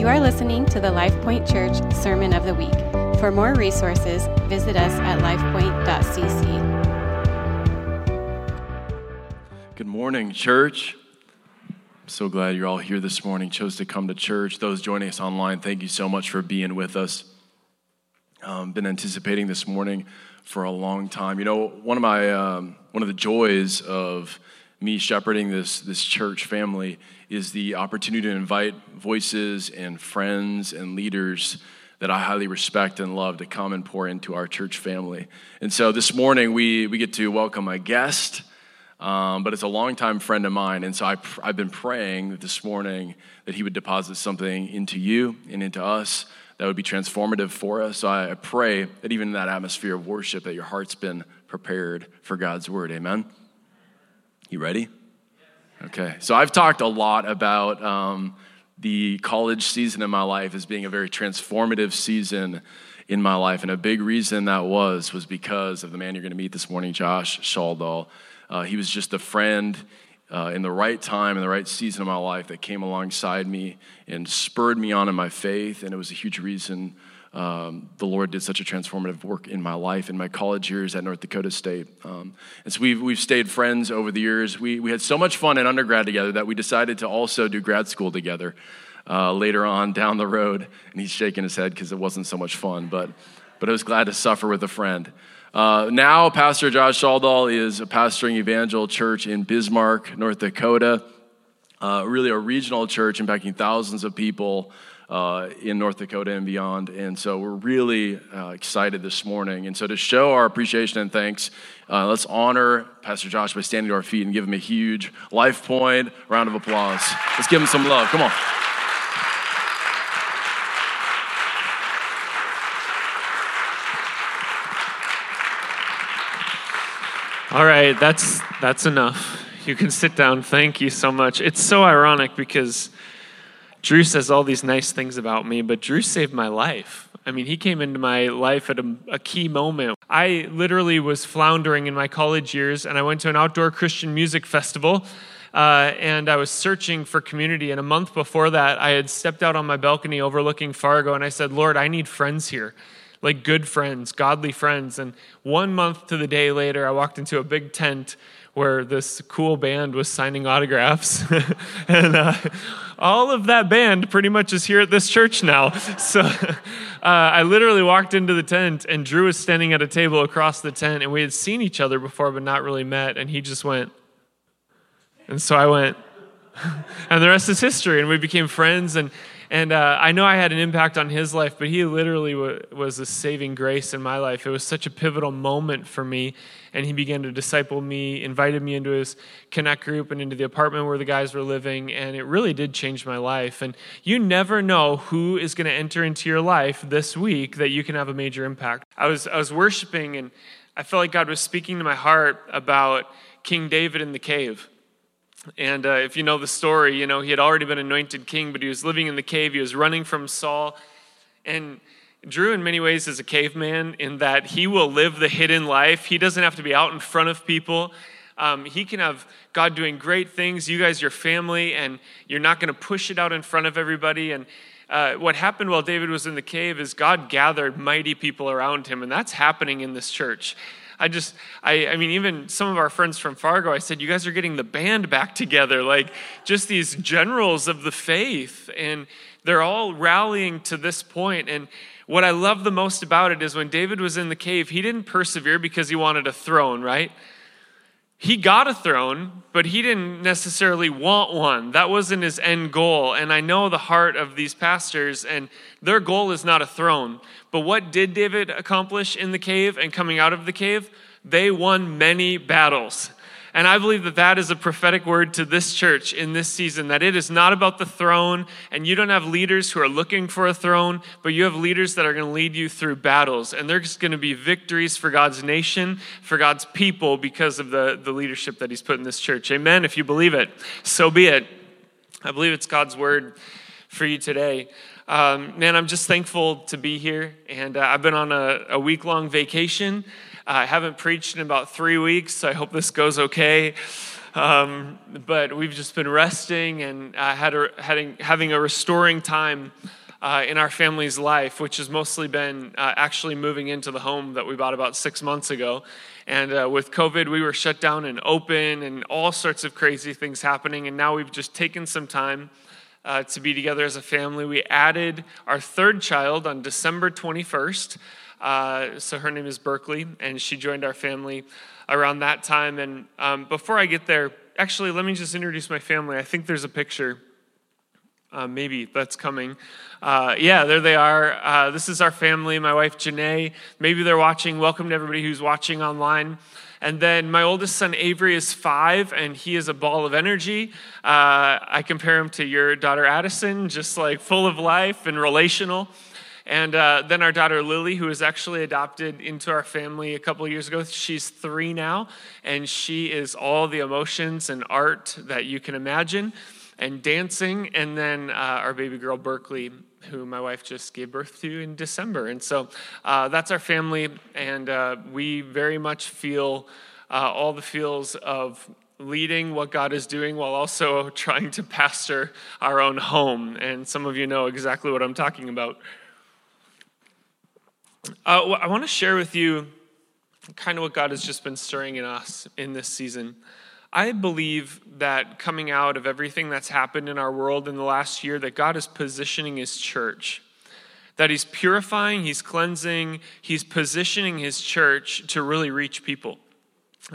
You are listening to the LifePoint Church Sermon of the Week. For more resources, visit us at lifepoint.cc. Good morning, church. I'm so glad you're all here this morning, chose to come to church. Those joining us online, thank you so much for being with us. Um, been anticipating this morning for a long time. You know, one of my um, one of the joys of me shepherding this this church family is the opportunity to invite voices and friends and leaders that I highly respect and love to come and pour into our church family. And so this morning we we get to welcome a guest. Um, but it's a longtime friend of mine. And so I I've been praying this morning that he would deposit something into you and into us that would be transformative for us. So I pray that even in that atmosphere of worship, that your heart's been prepared for God's word. Amen. You ready? Okay. So I've talked a lot about um, the college season in my life as being a very transformative season in my life. And a big reason that was was because of the man you're going to meet this morning, Josh Skjoldal. Uh, he was just a friend uh, in the right time, in the right season of my life that came alongside me and spurred me on in my faith. And it was a huge reason um, the Lord did such a transformative work in my life in my college years at North Dakota State. Um, and so we've, we've stayed friends over the years. We, we had so much fun in undergrad together that we decided to also do grad school together uh, later on down the road. And he's shaking his head because it wasn't so much fun, but, but I was glad to suffer with a friend. Uh, now, Pastor Josh Skjoldal is a pastoring Evangel Church in Bismarck, North Dakota, uh, really a regional church impacting thousands of people uh, in North Dakota and beyond. And so we're really uh, excited this morning. And so to show our appreciation and thanks, uh, let's honor Pastor Josh by standing to our feet and give him a huge life point round of applause. Let's give him some love. Come on. All right, that's that's enough. You can sit down. Thank you so much. It's so ironic because Drew says all these nice things about me, but Drew saved my life. I mean, he came into my life at a, a, key moment. I literally was floundering in my college years, and I went to an outdoor Christian music festival. Uh, and I was searching for community. And a month before that, I had stepped out on my balcony overlooking Fargo, and I said, Lord, I need friends here like good friends, godly friends. And one month to the day later, I walked into a big tent where this cool band was signing autographs. and uh, all of that band pretty much is here at this church now. So uh, I literally walked into the tent, and Drew was standing at a table across the tent, and we had seen each other before, but not really met. And he just went, and so I went, and the rest is history. And we became friends. And and uh, I know I had an impact on his life, but he literally w- was a saving grace in my life. It was such a pivotal moment for me. And he began to disciple me, invited me into his connect group and into the apartment where the guys were living. And it really did change my life. And you never know who is going to enter into your life this week that you can have a major impact. I was, I was worshiping, and I felt like God was speaking to my heart about King David in the cave. And uh, if you know the story, you know, he had already been anointed king, but he was living in the cave. He was running from Saul. And Drew, in many ways, is a caveman in that he will live the hidden life. He doesn't have to be out in front of people. Um, he can have God doing great things. You guys, your family, and you're not going to push it out in front of everybody. And uh, what happened while David was in the cave is God gathered mighty people around him, and that's happening in this church. I just, I, I mean, even some of our friends from Fargo, I said, you guys are getting the band back together, like just these generals of the faith. And they're all rallying to this point. And what I love the most about it is when David was in the cave, he didn't persevere because he wanted a throne, right? He got a throne, but he didn't necessarily want one. That wasn't his end goal. And I know the heart of these pastors, and their goal is not a throne. But what did David accomplish in the cave and coming out of the cave? They won many battles. And I believe that that is a prophetic word to this church in this season that it is not about the throne, and you don't have leaders who are looking for a throne, but you have leaders that are going to lead you through battles. And there's going to be victories for God's nation, for God's people, because of the, the leadership that He's put in this church. Amen. If you believe it, so be it. I believe it's God's word for you today. Um, man, I'm just thankful to be here. And uh, I've been on a, a week long vacation. I haven't preached in about three weeks, so I hope this goes okay. Um, but we've just been resting and uh, had a, having, having a restoring time uh, in our family's life, which has mostly been uh, actually moving into the home that we bought about six months ago. And uh, with COVID, we were shut down and open, and all sorts of crazy things happening. And now we've just taken some time uh, to be together as a family. We added our third child on December 21st. Uh, so her name is Berkeley, and she joined our family around that time. And um, before I get there, actually, let me just introduce my family. I think there's a picture. Uh, maybe that's coming. Uh, yeah, there they are. Uh, this is our family. My wife Janae. Maybe they're watching. Welcome to everybody who's watching online. And then my oldest son Avery is five, and he is a ball of energy. Uh, I compare him to your daughter Addison, just like full of life and relational. And uh, then our daughter Lily, who was actually adopted into our family a couple years ago, she's three now, and she is all the emotions and art that you can imagine, and dancing. And then uh, our baby girl Berkeley, who my wife just gave birth to in December. And so uh, that's our family, and uh, we very much feel uh, all the feels of leading what God is doing while also trying to pastor our own home. And some of you know exactly what I'm talking about. Uh, I want to share with you kind of what God has just been stirring in us in this season. I believe that coming out of everything that's happened in our world in the last year, that God is positioning His church. That He's purifying, He's cleansing, He's positioning His church to really reach people.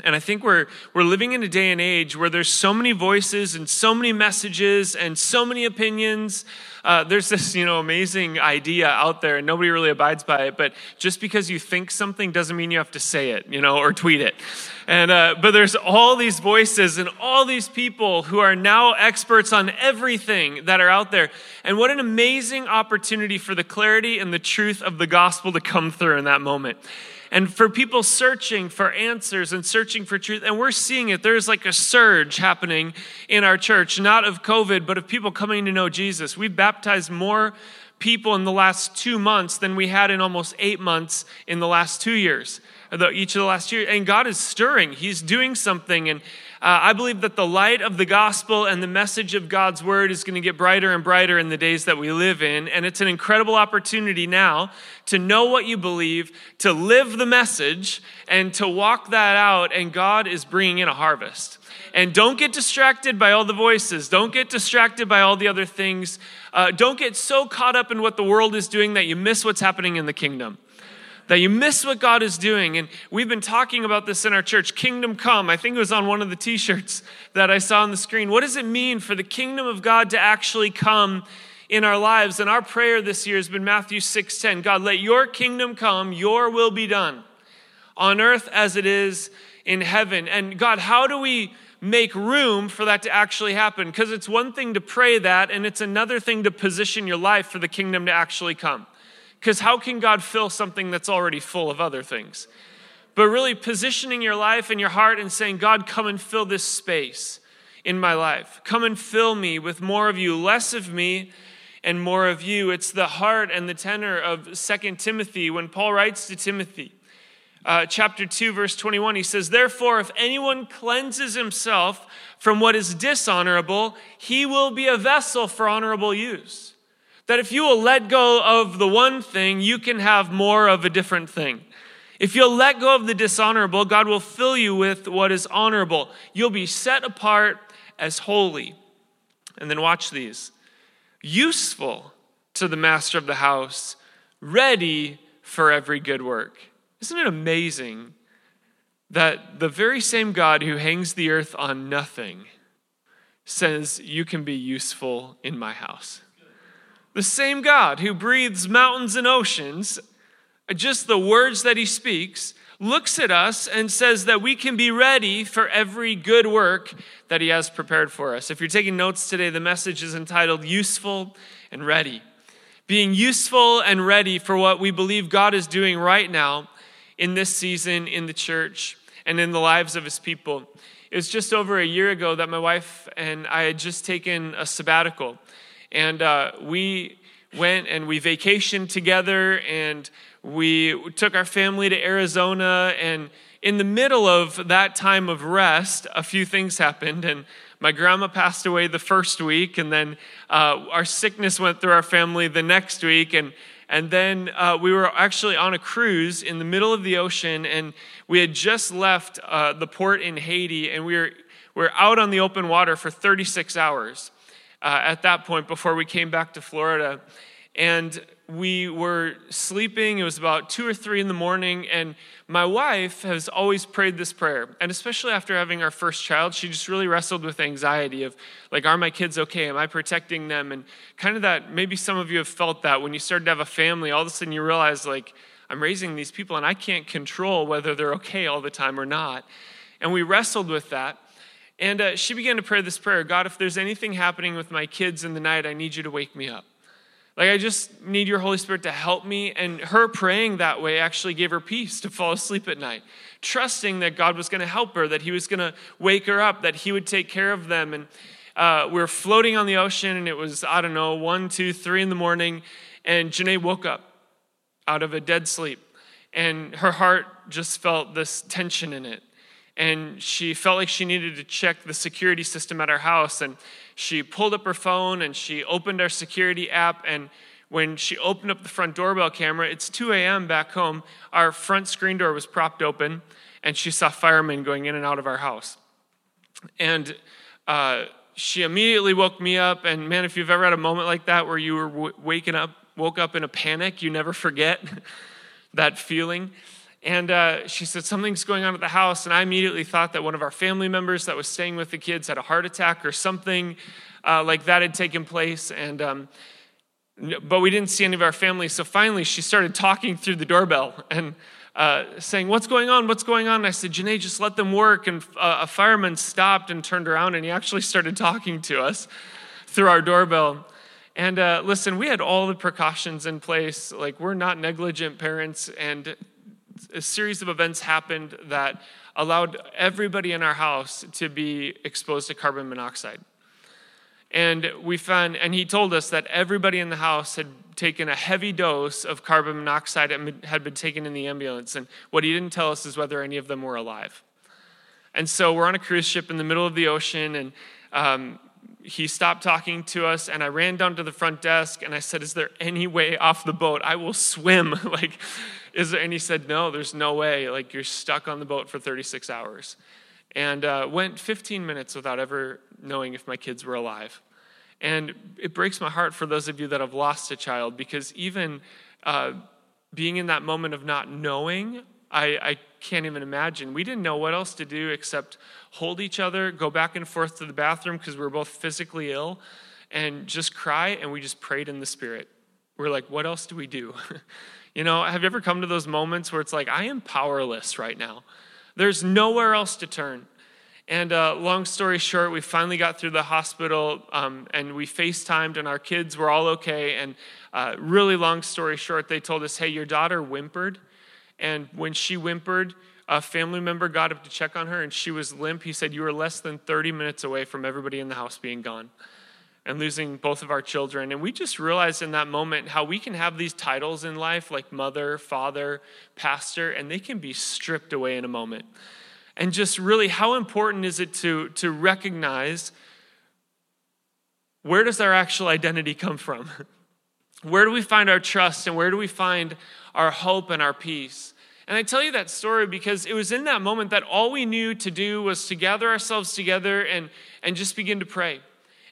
And I think we're, we're living in a day and age where there's so many voices and so many messages and so many opinions. Uh, there's this, you know, amazing idea out there and nobody really abides by it. But just because you think something doesn't mean you have to say it, you know, or tweet it. And, uh, but there's all these voices and all these people who are now experts on everything that are out there. And what an amazing opportunity for the clarity and the truth of the gospel to come through in that moment and for people searching for answers and searching for truth. And we're seeing it. There's like a surge happening in our church, not of COVID, but of people coming to know Jesus. We've baptized more people in the last two months than we had in almost eight months in the last two years, each of the last year. And God is stirring, He's doing something. And uh, I believe that the light of the gospel and the message of God's word is going to get brighter and brighter in the days that we live in. And it's an incredible opportunity now to know what you believe, to live the message, and to walk that out. And God is bringing in a harvest. And don't get distracted by all the voices. Don't get distracted by all the other things. Uh, don't get so caught up in what the world is doing that you miss what's happening in the kingdom that you miss what God is doing. And we've been talking about this in our church Kingdom Come. I think it was on one of the t shirts that I saw on the screen. What does it mean for the kingdom of God to actually come? in our lives and our prayer this year has been Matthew 6:10 God let your kingdom come your will be done on earth as it is in heaven and God how do we make room for that to actually happen because it's one thing to pray that and it's another thing to position your life for the kingdom to actually come because how can God fill something that's already full of other things? But really positioning your life and your heart and saying, God, come and fill this space in my life. Come and fill me with more of you, less of me and more of you. It's the heart and the tenor of Second Timothy when Paul writes to Timothy. Uh, chapter 2, verse 21, he says, Therefore, if anyone cleanses himself from what is dishonorable, he will be a vessel for honorable use. That if you will let go of the one thing, you can have more of a different thing. If you'll let go of the dishonorable, God will fill you with what is honorable. You'll be set apart as holy. And then watch these useful to the master of the house, ready for every good work. Isn't it amazing that the very same God who hangs the earth on nothing says, You can be useful in my house? The same God who breathes mountains and oceans, just the words that he speaks, looks at us and says that we can be ready for every good work that he has prepared for us. If you're taking notes today, the message is entitled Useful and Ready. Being useful and ready for what we believe God is doing right now in this season in the church and in the lives of his people. It was just over a year ago that my wife and I had just taken a sabbatical. And uh, we went and we vacationed together and we took our family to Arizona. And in the middle of that time of rest, a few things happened. And my grandma passed away the first week, and then uh, our sickness went through our family the next week. And and then uh, we were actually on a cruise in the middle of the ocean, and we had just left uh, the port in Haiti, and we were, we were out on the open water for 36 hours uh, at that point before we came back to Florida. And we were sleeping. It was about two or three in the morning, and my wife has always prayed this prayer. And especially after having our first child, she just really wrestled with anxiety of, like, are my kids okay? Am I protecting them? And kind of that, maybe some of you have felt that when you started to have a family, all of a sudden you realize, like, I'm raising these people and I can't control whether they're okay all the time or not. And we wrestled with that. And uh, she began to pray this prayer God, if there's anything happening with my kids in the night, I need you to wake me up. Like, I just need your Holy Spirit to help me. And her praying that way actually gave her peace to fall asleep at night, trusting that God was going to help her, that He was going to wake her up, that He would take care of them. And uh, we were floating on the ocean, and it was, I don't know, one, two, three in the morning. And Janae woke up out of a dead sleep. And her heart just felt this tension in it. And she felt like she needed to check the security system at our house. And she pulled up her phone and she opened our security app. And when she opened up the front doorbell camera, it's 2 a.m. back home. Our front screen door was propped open, and she saw firemen going in and out of our house. And uh, she immediately woke me up. And man, if you've ever had a moment like that where you were w- waking up, woke up in a panic, you never forget that feeling. And uh, she said, Something's going on at the house. And I immediately thought that one of our family members that was staying with the kids had a heart attack or something uh, like that had taken place. And, um, but we didn't see any of our family. So finally, she started talking through the doorbell and uh, saying, What's going on? What's going on? And I said, Janae, just let them work. And uh, a fireman stopped and turned around and he actually started talking to us through our doorbell. And uh, listen, we had all the precautions in place. Like, we're not negligent parents. And a series of events happened that allowed everybody in our house to be exposed to carbon monoxide. And we found, and he told us that everybody in the house had taken a heavy dose of carbon monoxide and had been taken in the ambulance. And what he didn't tell us is whether any of them were alive. And so we're on a cruise ship in the middle of the ocean, and um, he stopped talking to us, and I ran down to the front desk and I said, Is there any way off the boat? I will swim. like, is there? And he said, No, there's no way. Like, you're stuck on the boat for 36 hours. And uh, went 15 minutes without ever knowing if my kids were alive. And it breaks my heart for those of you that have lost a child because even uh, being in that moment of not knowing, I, I can't even imagine. We didn't know what else to do except hold each other, go back and forth to the bathroom because we were both physically ill, and just cry. And we just prayed in the spirit. We're like, what else do we do? You know, have you ever come to those moments where it's like, I am powerless right now? There's nowhere else to turn. And uh, long story short, we finally got through the hospital um, and we FaceTimed, and our kids were all okay. And uh, really long story short, they told us, hey, your daughter whimpered. And when she whimpered, a family member got up to check on her and she was limp. He said, You were less than 30 minutes away from everybody in the house being gone and losing both of our children. And we just realized in that moment how we can have these titles in life like mother, father, pastor, and they can be stripped away in a moment. And just really, how important is it to, to recognize where does our actual identity come from? Where do we find our trust and where do we find our hope and our peace? And I tell you that story because it was in that moment that all we knew to do was to gather ourselves together and, and just begin to pray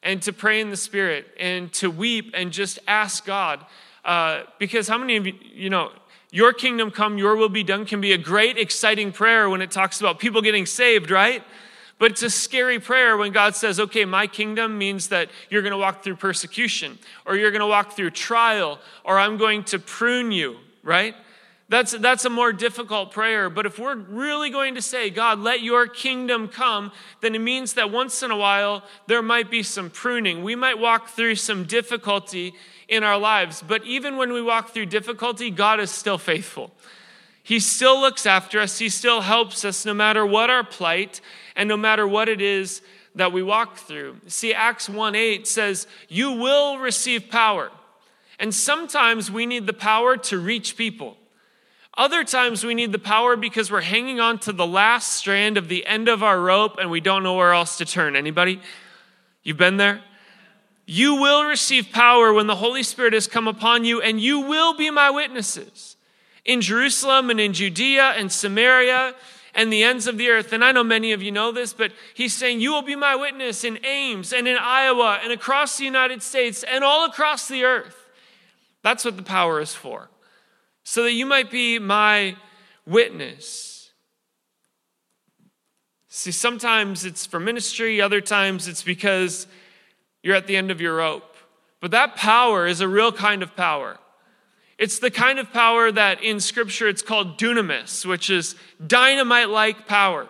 and to pray in the Spirit and to weep and just ask God. Uh, because how many of you, you know, your kingdom come, your will be done can be a great, exciting prayer when it talks about people getting saved, right? But it's a scary prayer when God says, okay, my kingdom means that you're going to walk through persecution, or you're going to walk through trial, or I'm going to prune you, right? That's, that's a more difficult prayer. But if we're really going to say, God, let your kingdom come, then it means that once in a while there might be some pruning. We might walk through some difficulty in our lives. But even when we walk through difficulty, God is still faithful. He still looks after us, He still helps us no matter what our plight and no matter what it is that we walk through. See, Acts 1 8 says, You will receive power. And sometimes we need the power to reach people. Other times we need the power because we're hanging on to the last strand of the end of our rope and we don't know where else to turn. Anybody? You've been there? You will receive power when the Holy Spirit has come upon you, and you will be my witnesses in Jerusalem and in Judea and Samaria and the ends of the earth. And I know many of you know this, but he's saying, You will be my witness in Ames and in Iowa and across the United States and all across the earth. That's what the power is for so that you might be my witness. See, sometimes it's for ministry, other times it's because you're at the end of your rope. But that power is a real kind of power. It's the kind of power that in Scripture it's called dunamis, which is dynamite like power.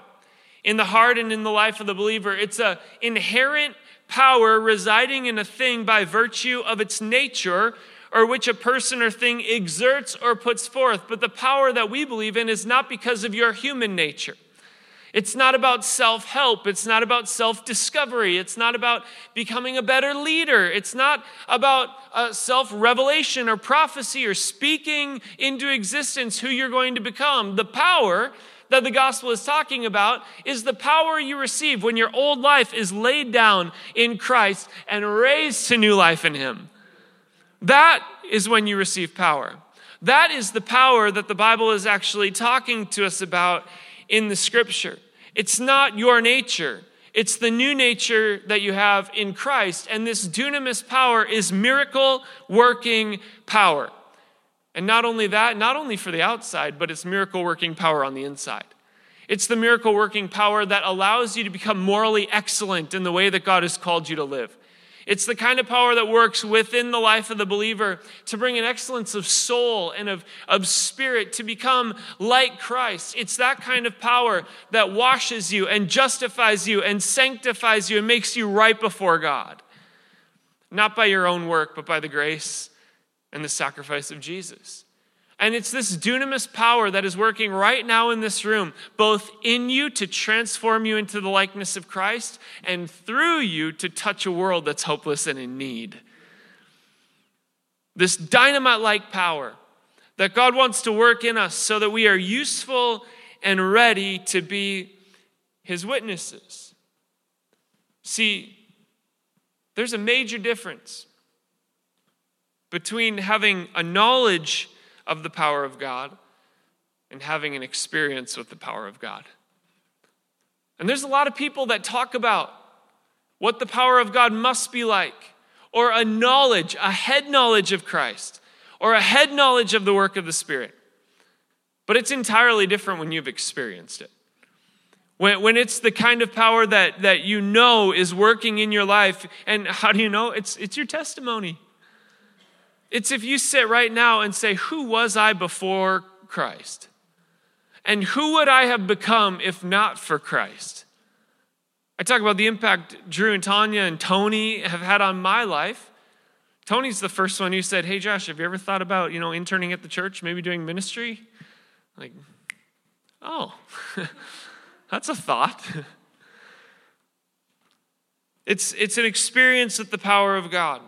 In the heart and in the life of the believer, it's an inherent power residing in a thing by virtue of its nature, or which a person or thing exerts or puts forth. But the power that we believe in is not because of your human nature. It's not about self help. It's not about self discovery. It's not about becoming a better leader. It's not about uh, self revelation or prophecy or speaking into existence who you're going to become. The power that the gospel is talking about is the power you receive when your old life is laid down in Christ and raised to new life in Him. That is when you receive power. That is the power that the Bible is actually talking to us about in the scripture. It's not your nature. It's the new nature that you have in Christ. And this dunamis power is miracle working power. And not only that, not only for the outside, but it's miracle working power on the inside. It's the miracle working power that allows you to become morally excellent in the way that God has called you to live. It's the kind of power that works within the life of the believer to bring an excellence of soul and of, of spirit to become like Christ. It's that kind of power that washes you and justifies you and sanctifies you and makes you right before God. Not by your own work, but by the grace and the sacrifice of Jesus. And it's this dunamis power that is working right now in this room, both in you to transform you into the likeness of Christ and through you to touch a world that's hopeless and in need. This dynamite like power that God wants to work in us so that we are useful and ready to be his witnesses. See, there's a major difference between having a knowledge of the power of God and having an experience with the power of God. And there's a lot of people that talk about what the power of God must be like, or a knowledge, a head knowledge of Christ, or a head knowledge of the work of the Spirit. But it's entirely different when you've experienced it. When, when it's the kind of power that, that you know is working in your life, and how do you know? It's, it's your testimony. It's if you sit right now and say, Who was I before Christ? And who would I have become if not for Christ? I talk about the impact Drew and Tanya and Tony have had on my life. Tony's the first one who said, Hey Josh, have you ever thought about, you know, interning at the church, maybe doing ministry? Like, oh, that's a thought. it's, it's an experience with the power of God.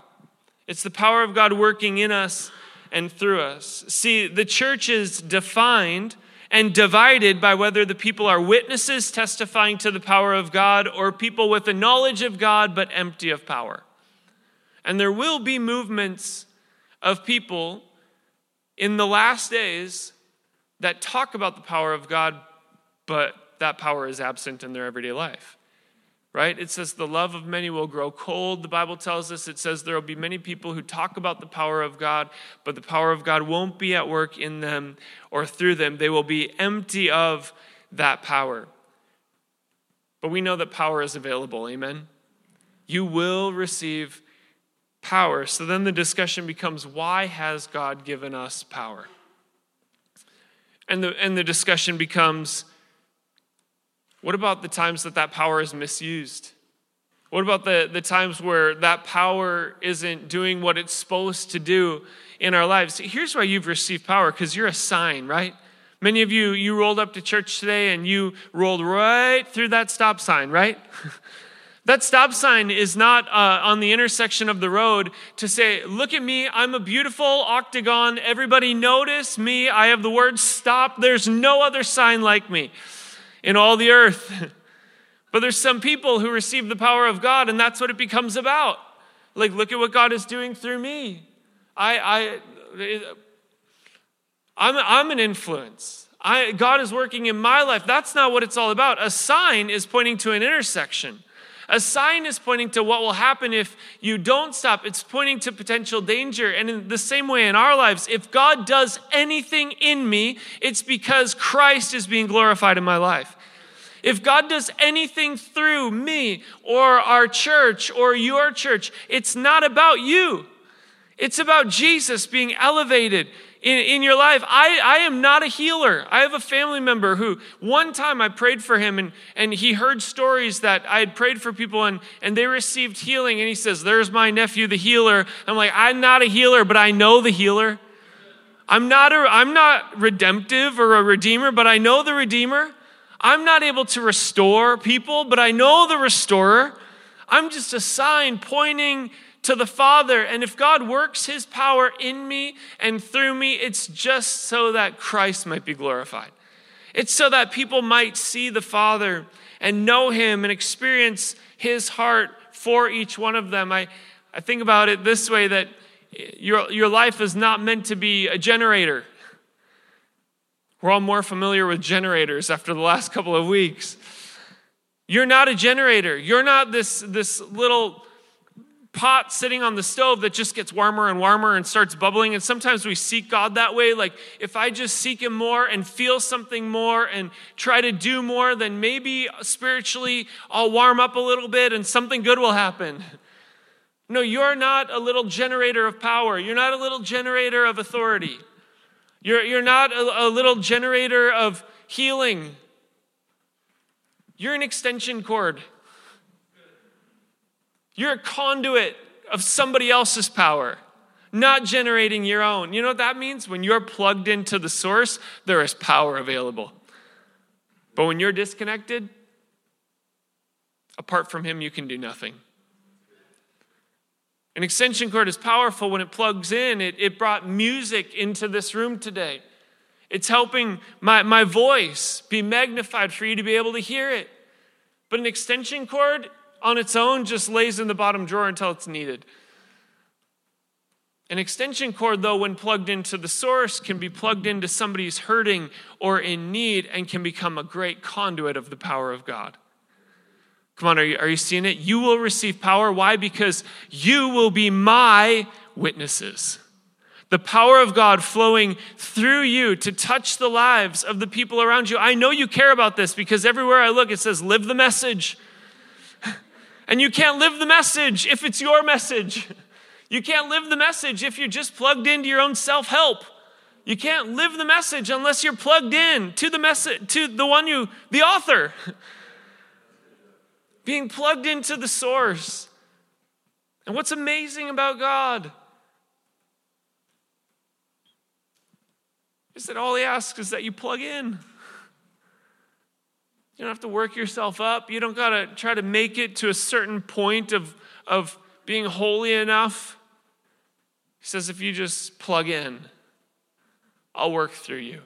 It's the power of God working in us and through us. See, the church is defined and divided by whether the people are witnesses testifying to the power of God or people with a knowledge of God but empty of power. And there will be movements of people in the last days that talk about the power of God, but that power is absent in their everyday life right? It says the love of many will grow cold. The Bible tells us it says there will be many people who talk about the power of God, but the power of God won't be at work in them or through them. They will be empty of that power. But we know that power is available. Amen. You will receive power. So then the discussion becomes why has God given us power? And the, and the discussion becomes what about the times that that power is misused? What about the, the times where that power isn't doing what it's supposed to do in our lives? Here's why you've received power because you're a sign, right? Many of you, you rolled up to church today and you rolled right through that stop sign, right? That stop sign is not uh, on the intersection of the road to say, Look at me, I'm a beautiful octagon. Everybody notice me. I have the word stop. There's no other sign like me in all the earth. but there's some people who receive the power of God, and that's what it becomes about. Like, look at what God is doing through me. I, I, I'm, I'm an influence. I, God is working in my life. That's not what it's all about. A sign is pointing to an intersection. A sign is pointing to what will happen if you don't stop. It's pointing to potential danger. And in the same way in our lives, if God does anything in me, it's because Christ is being glorified in my life. If God does anything through me or our church or your church, it's not about you. It's about Jesus being elevated in, in your life. I, I am not a healer. I have a family member who one time I prayed for him and, and he heard stories that I had prayed for people and, and they received healing. And he says, There's my nephew, the healer. I'm like, I'm not a healer, but I know the healer. I'm not, a, I'm not redemptive or a redeemer, but I know the redeemer. I'm not able to restore people, but I know the restorer. I'm just a sign pointing to the Father. And if God works his power in me and through me, it's just so that Christ might be glorified. It's so that people might see the Father and know him and experience his heart for each one of them. I, I think about it this way that your, your life is not meant to be a generator. We're all more familiar with generators after the last couple of weeks. You're not a generator. You're not this, this little pot sitting on the stove that just gets warmer and warmer and starts bubbling. And sometimes we seek God that way. Like, if I just seek Him more and feel something more and try to do more, then maybe spiritually I'll warm up a little bit and something good will happen. No, you're not a little generator of power. You're not a little generator of authority. You're, you're not a, a little generator of healing. You're an extension cord. You're a conduit of somebody else's power, not generating your own. You know what that means? When you're plugged into the source, there is power available. But when you're disconnected, apart from Him, you can do nothing. An extension cord is powerful when it plugs in. It, it brought music into this room today. It's helping my, my voice be magnified for you to be able to hear it. But an extension cord, on its own just lays in the bottom drawer until it's needed. An extension cord, though, when plugged into the source, can be plugged into somebody's hurting or in need and can become a great conduit of the power of God. Come on, are you, are you seeing it? You will receive power. Why? Because you will be my witnesses. The power of God flowing through you to touch the lives of the people around you. I know you care about this because everywhere I look, it says, live the message. And you can't live the message if it's your message. You can't live the message if you're just plugged into your own self help. You can't live the message unless you're plugged in to the message, to the one you, the author. Being plugged into the source. And what's amazing about God is that all He asks is that you plug in. You don't have to work yourself up. You don't got to try to make it to a certain point of, of being holy enough. He says, if you just plug in, I'll work through you.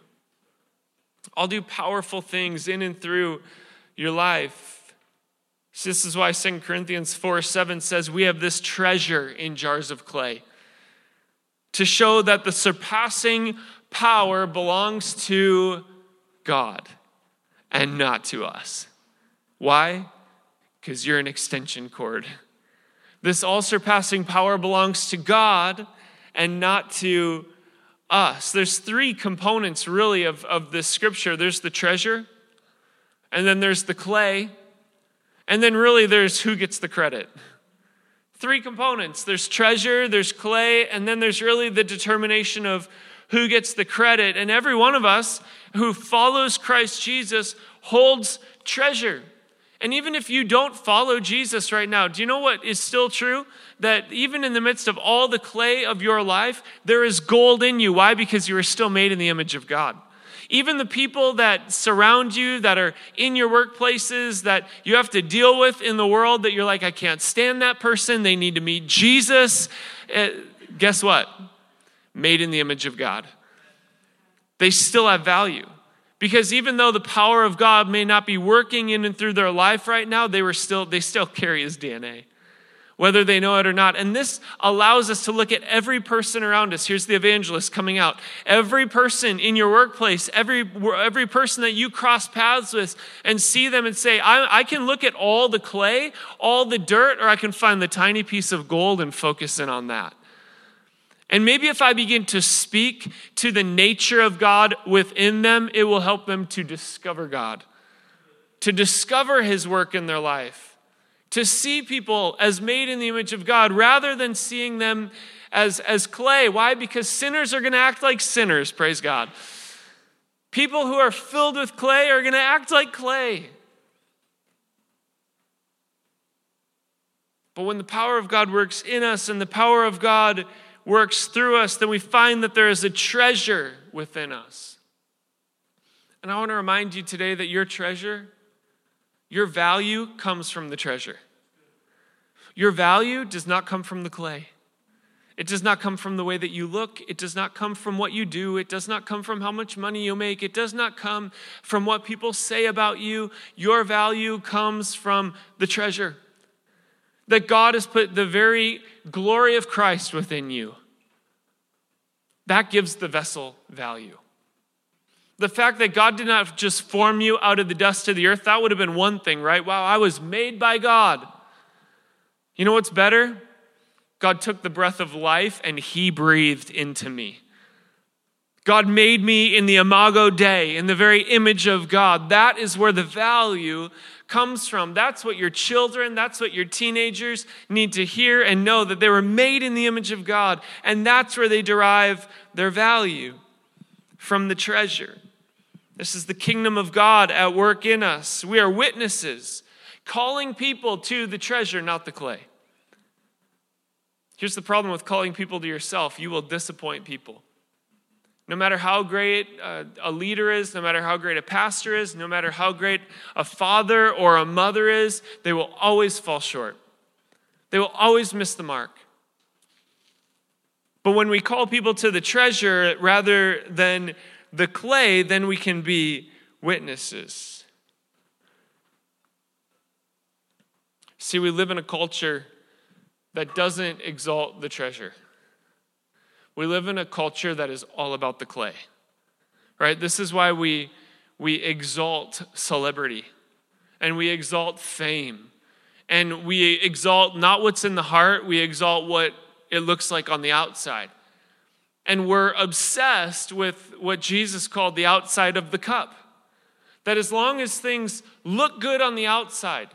I'll do powerful things in and through your life. So this is why 2 Corinthians 4 7 says, We have this treasure in jars of clay to show that the surpassing power belongs to God and not to us. Why? Because you're an extension cord. This all surpassing power belongs to God and not to us. There's three components, really, of, of this scripture there's the treasure, and then there's the clay, and then, really, there's who gets the credit. Three components there's treasure, there's clay, and then there's really the determination of who gets the credit. And every one of us who follows Christ Jesus holds treasure. And even if you don't follow Jesus right now, do you know what is still true? That even in the midst of all the clay of your life, there is gold in you. Why? Because you are still made in the image of God. even the people that surround you, that are in your workplaces, that you have to deal with in the world, that you're like, I can't stand that person. They need to meet Jesus. Uh, guess what? Made in the image of God. They still have value. Because even though the power of God may not be working in and through their life right now, they were still they still carry his DNA whether they know it or not. And this allows us to look at every person around us. Here's the evangelist coming out. Every person in your workplace, every, every person that you cross paths with, and see them and say, I, I can look at all the clay, all the dirt, or I can find the tiny piece of gold and focus in on that. And maybe if I begin to speak to the nature of God within them, it will help them to discover God, to discover His work in their life to see people as made in the image of God rather than seeing them as, as clay. Why? Because sinners are going to act like sinners, praise God. People who are filled with clay are going to act like clay. But when the power of God works in us and the power of God works through us, then we find that there is a treasure within us. And I want to remind you today that your treasure your value comes from the treasure. Your value does not come from the clay. It does not come from the way that you look. It does not come from what you do. It does not come from how much money you make. It does not come from what people say about you. Your value comes from the treasure. That God has put the very glory of Christ within you. That gives the vessel value. The fact that God did not just form you out of the dust of the earth, that would have been one thing, right? Wow, I was made by God. You know what's better? God took the breath of life and he breathed into me. God made me in the imago Dei, in the very image of God. That is where the value comes from. That's what your children, that's what your teenagers need to hear and know that they were made in the image of God. And that's where they derive their value from the treasure. This is the kingdom of God at work in us. We are witnesses, calling people to the treasure, not the clay. Here's the problem with calling people to yourself you will disappoint people. No matter how great uh, a leader is, no matter how great a pastor is, no matter how great a father or a mother is, they will always fall short. They will always miss the mark. But when we call people to the treasure rather than the clay, then we can be witnesses. See, we live in a culture that doesn't exalt the treasure. We live in a culture that is all about the clay. Right? This is why we we exalt celebrity and we exalt fame and we exalt not what's in the heart, we exalt what it looks like on the outside. And we're obsessed with what Jesus called the outside of the cup. That as long as things look good on the outside,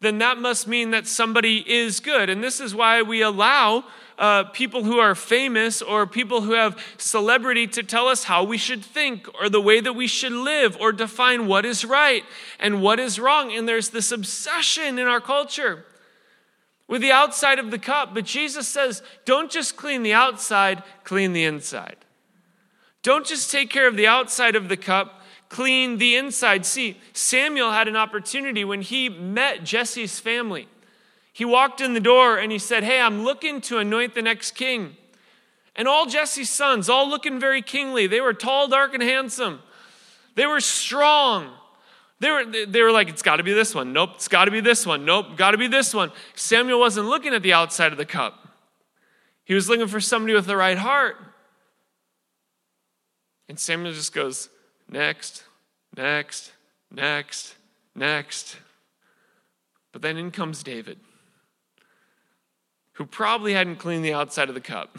then that must mean that somebody is good. And this is why we allow uh, people who are famous or people who have celebrity to tell us how we should think or the way that we should live or define what is right and what is wrong. And there's this obsession in our culture with the outside of the cup. But Jesus says, don't just clean the outside, clean the inside. Don't just take care of the outside of the cup, clean the inside. See, Samuel had an opportunity when he met Jesse's family. He walked in the door and he said, Hey, I'm looking to anoint the next king. And all Jesse's sons, all looking very kingly, they were tall, dark, and handsome. They were strong. They were, they were like, it's got to be this one. Nope, it's got to be this one. Nope, got to be this one. Samuel wasn't looking at the outside of the cup, he was looking for somebody with the right heart. And Samuel just goes, next, next, next, next. But then in comes David, who probably hadn't cleaned the outside of the cup.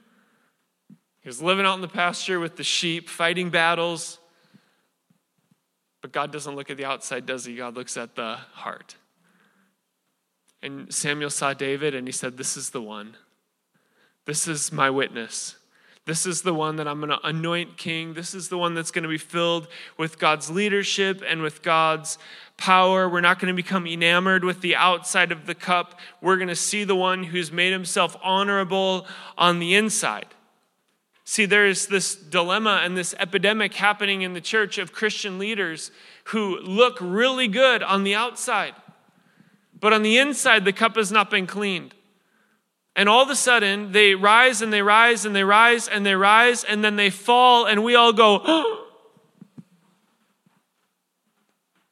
he was living out in the pasture with the sheep, fighting battles but God doesn't look at the outside, does he? God looks at the heart. And Samuel saw David and he said, This is the one. This is my witness. This is the one that I'm going to anoint king. This is the one that's going to be filled with God's leadership and with God's power. We're not going to become enamored with the outside of the cup. We're going to see the one who's made himself honorable on the inside. See, there's this dilemma and this epidemic happening in the church of Christian leaders who look really good on the outside, but on the inside, the cup has not been cleaned. And all of a sudden, they rise and they rise and they rise and they rise, and then they fall, and we all go,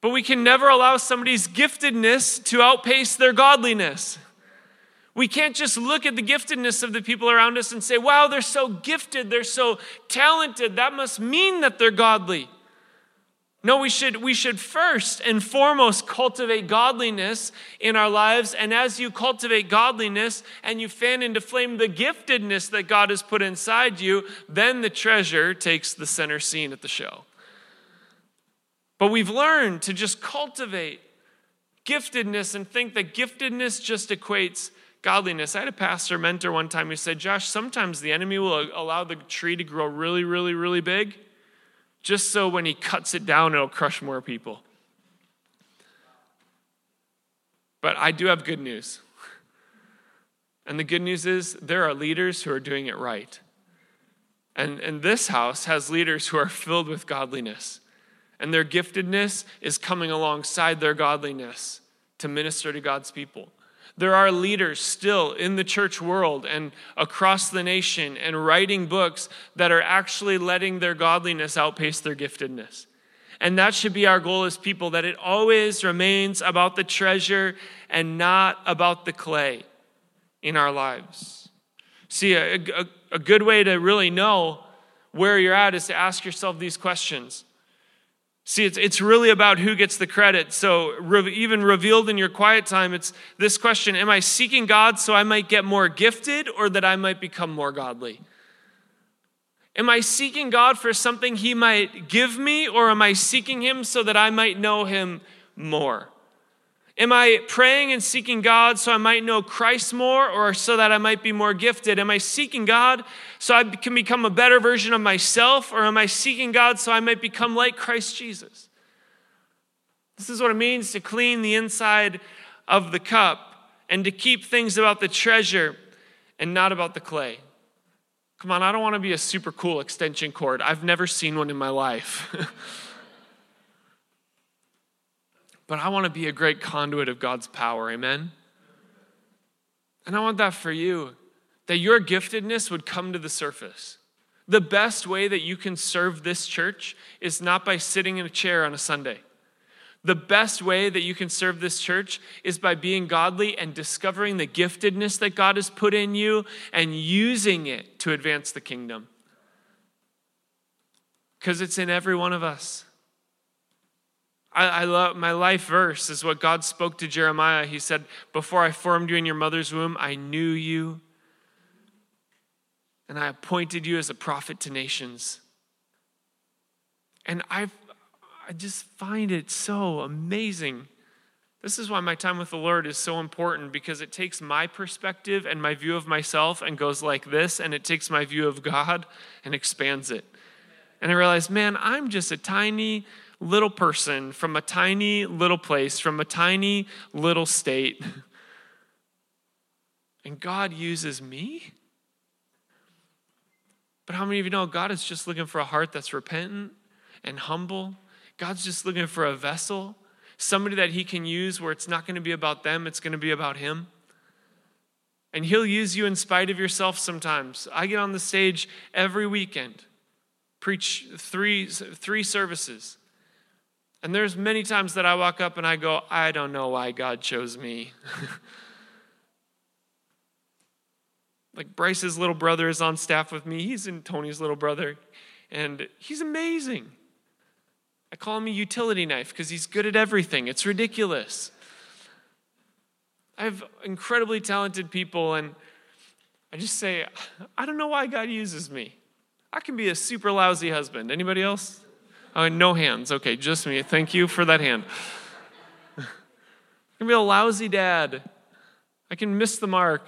But we can never allow somebody's giftedness to outpace their godliness. We can't just look at the giftedness of the people around us and say, wow, they're so gifted, they're so talented. That must mean that they're godly. No, we should, we should first and foremost cultivate godliness in our lives. And as you cultivate godliness and you fan into flame the giftedness that God has put inside you, then the treasure takes the center scene at the show. But we've learned to just cultivate giftedness and think that giftedness just equates godliness. I had a pastor mentor one time who said, Josh, sometimes the enemy will allow the tree to grow really, really, really big, just so when he cuts it down, it'll crush more people. But I do have good news. And the good news is there are leaders who are doing it right. And, and this house has leaders who are filled with godliness. And their giftedness is coming alongside their godliness to minister to God's people. There are leaders still in the church world and across the nation and writing books that are actually letting their godliness outpace their giftedness. And that should be our goal as people that it always remains about the treasure and not about the clay in our lives. See, a, a, a good way to really know where you're at is to ask yourself these questions See, it's, it's really about who gets the credit. So, re- even revealed in your quiet time, it's this question Am I seeking God so I might get more gifted or that I might become more godly? Am I seeking God for something He might give me or am I seeking Him so that I might know Him more? Am I praying and seeking God so I might know Christ more or so that I might be more gifted? Am I seeking God so I can become a better version of myself or am I seeking God so I might become like Christ Jesus? This is what it means to clean the inside of the cup and to keep things about the treasure and not about the clay. Come on, I don't want to be a super cool extension cord. I've never seen one in my life. but I want to be a great conduit of God's power. Amen? And I want that for you, that your giftedness would come to the surface. The best way that you can serve this church is not by sitting in a chair on a Sunday. The best way that you can serve this church is by being godly and discovering the giftedness that God has put in you and using it to advance the kingdom. Because it's in every one of us. I, I love my life verse is what God spoke to Jeremiah. He said, Before I formed you in your mother's womb, I knew you, and I appointed you as a prophet to nations. And I, I just find it so amazing. This is why my time with the Lord is so important because it takes my perspective and my view of myself and goes like this, and it takes my view of God and expands it. And I realize, man, I'm just a tiny little person from a tiny little place, from a tiny little state. And God uses me? But how many of you know God is just looking for a heart that's repentant and humble? God's just looking for a vessel, somebody that He can use where it's not going to be about them, it's going to be about Him. And He'll use you in spite of yourself sometimes. I get on the stage every weekend, preach three, three services. And there's many times that I walk up and I go, I don't know why God chose me. like Bryce's little brother is on staff with me. He's in Tony's little brother, and he's amazing. I call him a utility knife because he's good at everything. It's ridiculous. I have incredibly talented people, and I just say, I don't know why God uses me. I can be a super lousy husband. Anybody else? Oh, no hands. Okay, just me. Thank you for that hand. I can be a lousy dad. I can miss the mark.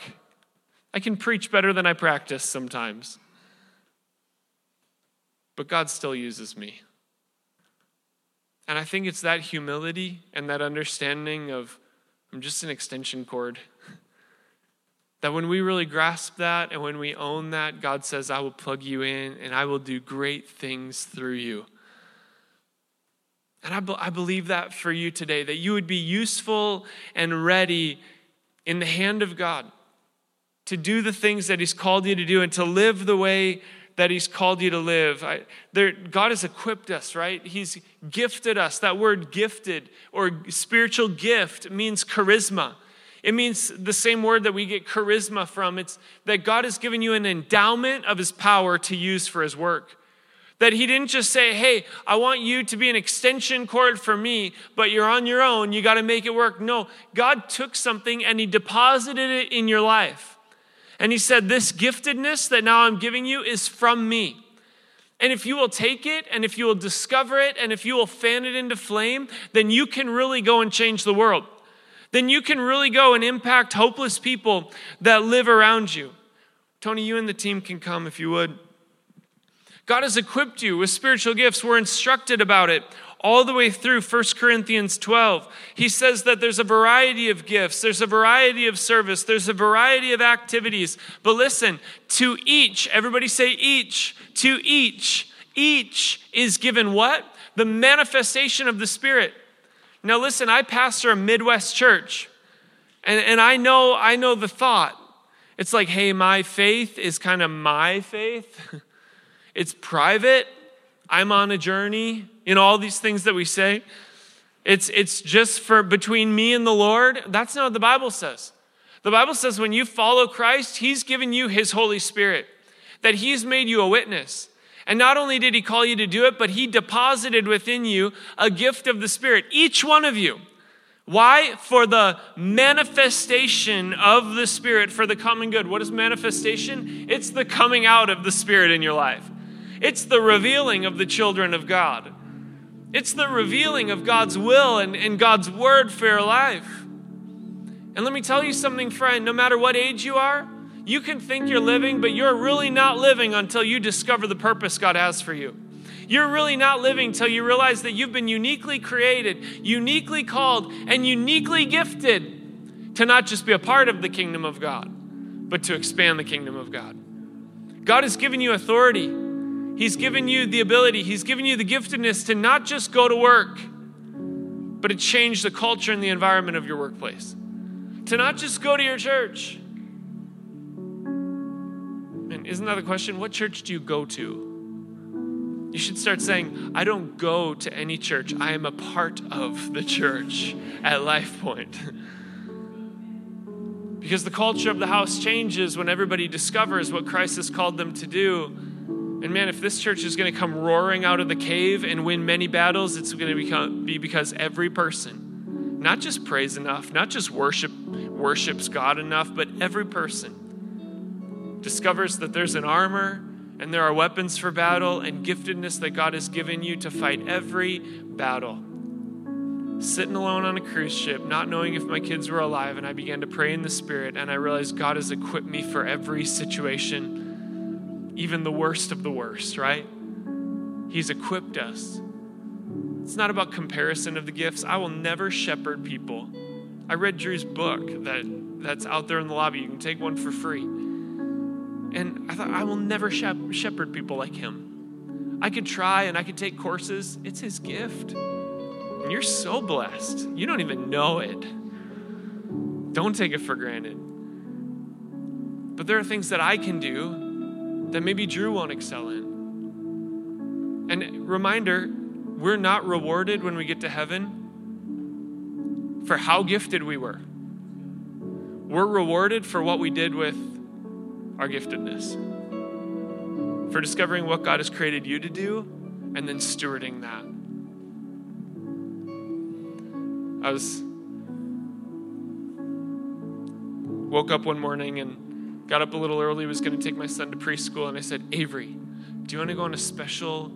I can preach better than I practice sometimes. But God still uses me. And I think it's that humility and that understanding of I'm just an extension cord. That when we really grasp that and when we own that, God says, I will plug you in and I will do great things through you. And I, be- I believe that for you today, that you would be useful and ready in the hand of God to do the things that He's called you to do and to live the way that He's called you to live. I, there, God has equipped us, right? He's gifted us. That word gifted or spiritual gift means charisma. It means the same word that we get charisma from. It's that God has given you an endowment of His power to use for His work. That He didn't just say, hey, I want you to be an extension cord for me, but you're on your own. You got to make it work. No, God took something and He deposited it in your life. And he said, This giftedness that now I'm giving you is from me. And if you will take it, and if you will discover it, and if you will fan it into flame, then you can really go and change the world. Then you can really go and impact hopeless people that live around you. Tony, you and the team can come if you would. God has equipped you with spiritual gifts. We're instructed about it all the way through 1 Corinthians 12. He says that there's a variety of gifts, there's a variety of service, there's a variety of activities. But listen, to each, everybody say each, to each, each is given what? The manifestation of the Spirit. Now listen, I pastor a Midwest church, and, and I know I know the thought. It's like, hey, my faith is kind of my faith. it's private. I'm on a journey in all these things that we say. It's, it's just for between me and the Lord. That's not what the Bible says. The Bible says when you follow Christ, He's given you His Holy Spirit, that He's made you a witness. And not only did He call you to do it, but He deposited within you a gift of the Spirit, each one of you. Why? For the manifestation of the Spirit for the common good. What is manifestation? It's the coming out of the Spirit in your life. It's the revealing of the children of God. It's the revealing of God's will and, and God's word for your life. And let me tell you something, friend no matter what age you are, you can think you're living, but you're really not living until you discover the purpose God has for you. You're really not living until you realize that you've been uniquely created, uniquely called, and uniquely gifted to not just be a part of the kingdom of God, but to expand the kingdom of God. God has given you authority. He's given you the ability, He's given you the giftedness to not just go to work, but to change the culture and the environment of your workplace. To not just go to your church. And isn't that the question? What church do you go to? You should start saying, I don't go to any church. I am a part of the church at Life Point. because the culture of the house changes when everybody discovers what Christ has called them to do and man, if this church is going to come roaring out of the cave and win many battles, it's going to become, be because every person, not just prays enough, not just worship worships God enough, but every person discovers that there's an armor and there are weapons for battle and giftedness that God has given you to fight every battle. Sitting alone on a cruise ship, not knowing if my kids were alive, and I began to pray in the Spirit, and I realized God has equipped me for every situation even the worst of the worst, right? He's equipped us. It's not about comparison of the gifts. I will never shepherd people. I read Drew's book that, that's out there in the lobby. You can take one for free. And I thought, I will never shepherd people like him. I could try and I could take courses. It's his gift. And you're so blessed. You don't even know it. Don't take it for granted. But there are things that I can do that maybe Drew won't excel in. And reminder, we're not rewarded when we get to heaven for how gifted we were. We're rewarded for what we did with our giftedness, for discovering what God has created you to do and then stewarding that. I was woke up one morning and got up a little early, was going to take my son to preschool, and I said, Avery, do you want to go on a special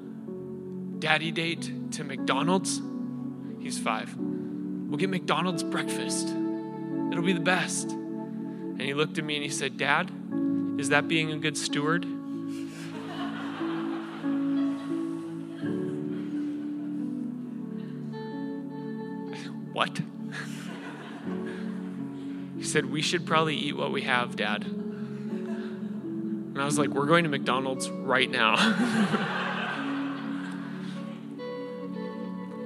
daddy date to McDonald's? He's five. We'll get McDonald's breakfast. It'll be the best. And he looked at me and he said, Dad, is that being a good steward? what? He said, We should probably eat what we have, Dad. I was like, We're going to McDonald's right now.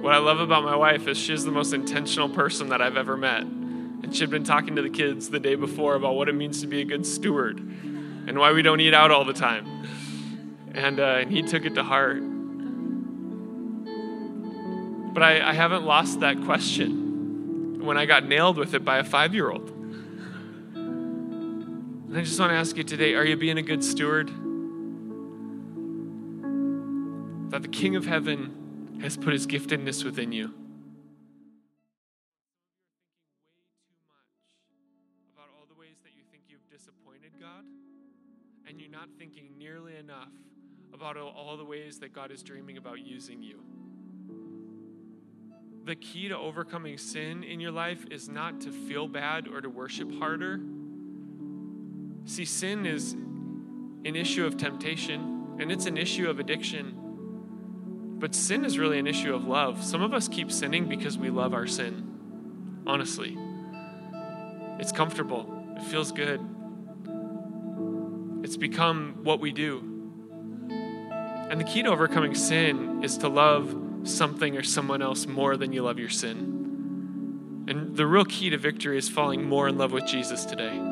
what I love about my wife is she's the most intentional person that I've ever met. And she'd been talking to the kids the day before about what it means to be a good steward and why we don't eat out all the time. And, uh, and he took it to heart. But I, I haven't lost that question when I got nailed with it by a five year old. And I just want to ask you today are you being a good steward? That the King of Heaven has put his giftedness within you. About all the ways that you think you've disappointed God, and you're not thinking nearly enough about all the ways that God is dreaming about using you the key to overcoming sin in your life is not to feel bad or to worship harder. See, sin is an issue of temptation and it's an issue of addiction. But sin is really an issue of love. Some of us keep sinning because we love our sin, honestly. It's comfortable, it feels good, it's become what we do. And the key to overcoming sin is to love something or someone else more than you love your sin. And the real key to victory is falling more in love with Jesus today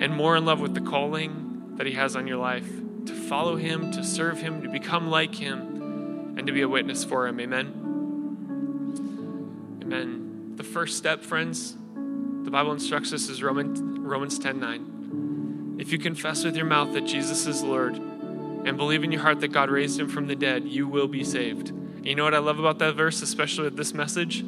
and more in love with the calling that He has on your life to follow Him, to serve Him, to become like Him, and to be a witness for Him. Amen. Amen. The first step, friends, the Bible instructs us is Romans, Romans 10 9. If you confess with your mouth that Jesus is Lord and believe in your heart that God raised him from the dead, you will be saved. You know what I love about that verse, especially with this message?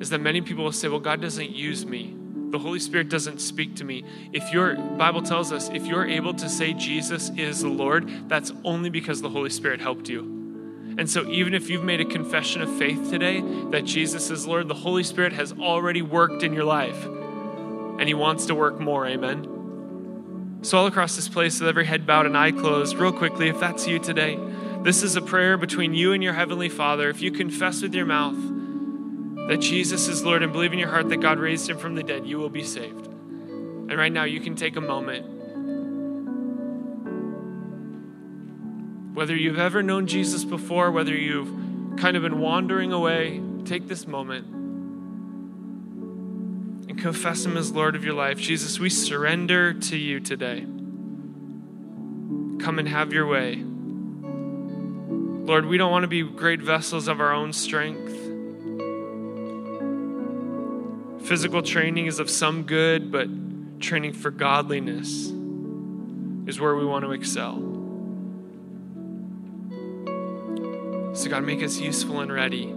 Is that many people will say, well, God doesn't use me. The Holy Spirit doesn't speak to me. If your Bible tells us, if you're able to say Jesus is the Lord, that's only because the Holy Spirit helped you. And so, even if you've made a confession of faith today that Jesus is Lord, the Holy Spirit has already worked in your life. And He wants to work more. Amen. So, all across this place, with every head bowed and eye closed, real quickly, if that's you today, this is a prayer between you and your Heavenly Father. If you confess with your mouth that Jesus is Lord and believe in your heart that God raised him from the dead, you will be saved. And right now, you can take a moment. Whether you've ever known Jesus before, whether you've kind of been wandering away, take this moment and confess Him as Lord of your life. Jesus, we surrender to you today. Come and have your way. Lord, we don't want to be great vessels of our own strength. Physical training is of some good, but training for godliness is where we want to excel. So, God, make us useful and ready.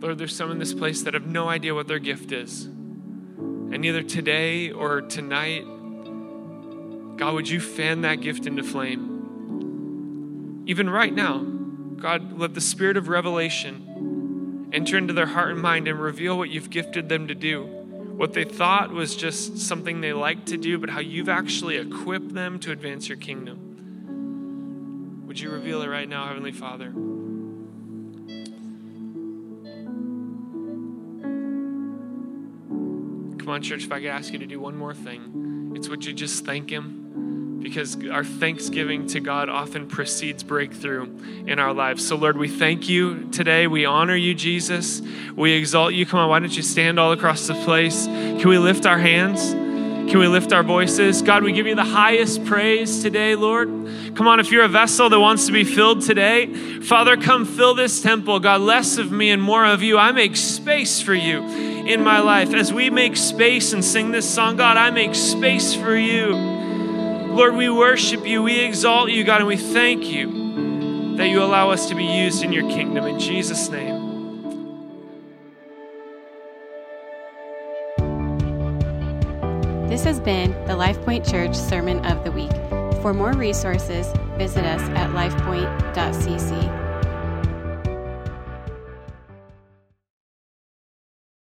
Lord, there's some in this place that have no idea what their gift is. And either today or tonight, God, would you fan that gift into flame? even right now, God, let the spirit of revelation enter into their heart and mind and reveal what you've gifted them to do. What they thought was just something they liked to do, but how you've actually equipped them to advance your kingdom. Would you reveal it right now, Heavenly Father? Come on, church, if I could ask you to do one more thing, it's would you just thank Him? Because our thanksgiving to God often precedes breakthrough in our lives. So, Lord, we thank you today. We honor you, Jesus. We exalt you. Come on, why don't you stand all across the place? Can we lift our hands? Can we lift our voices? God, we give you the highest praise today, Lord. Come on, if you're a vessel that wants to be filled today, Father, come fill this temple. God, less of me and more of you. I make space for you in my life. As we make space and sing this song, God, I make space for you. Lord, we worship you, we exalt you, God, and we thank you that you allow us to be used in your kingdom. In Jesus' name. This has been the LifePoint Church Sermon of the Week. For more resources, visit us at lifepoint.cc.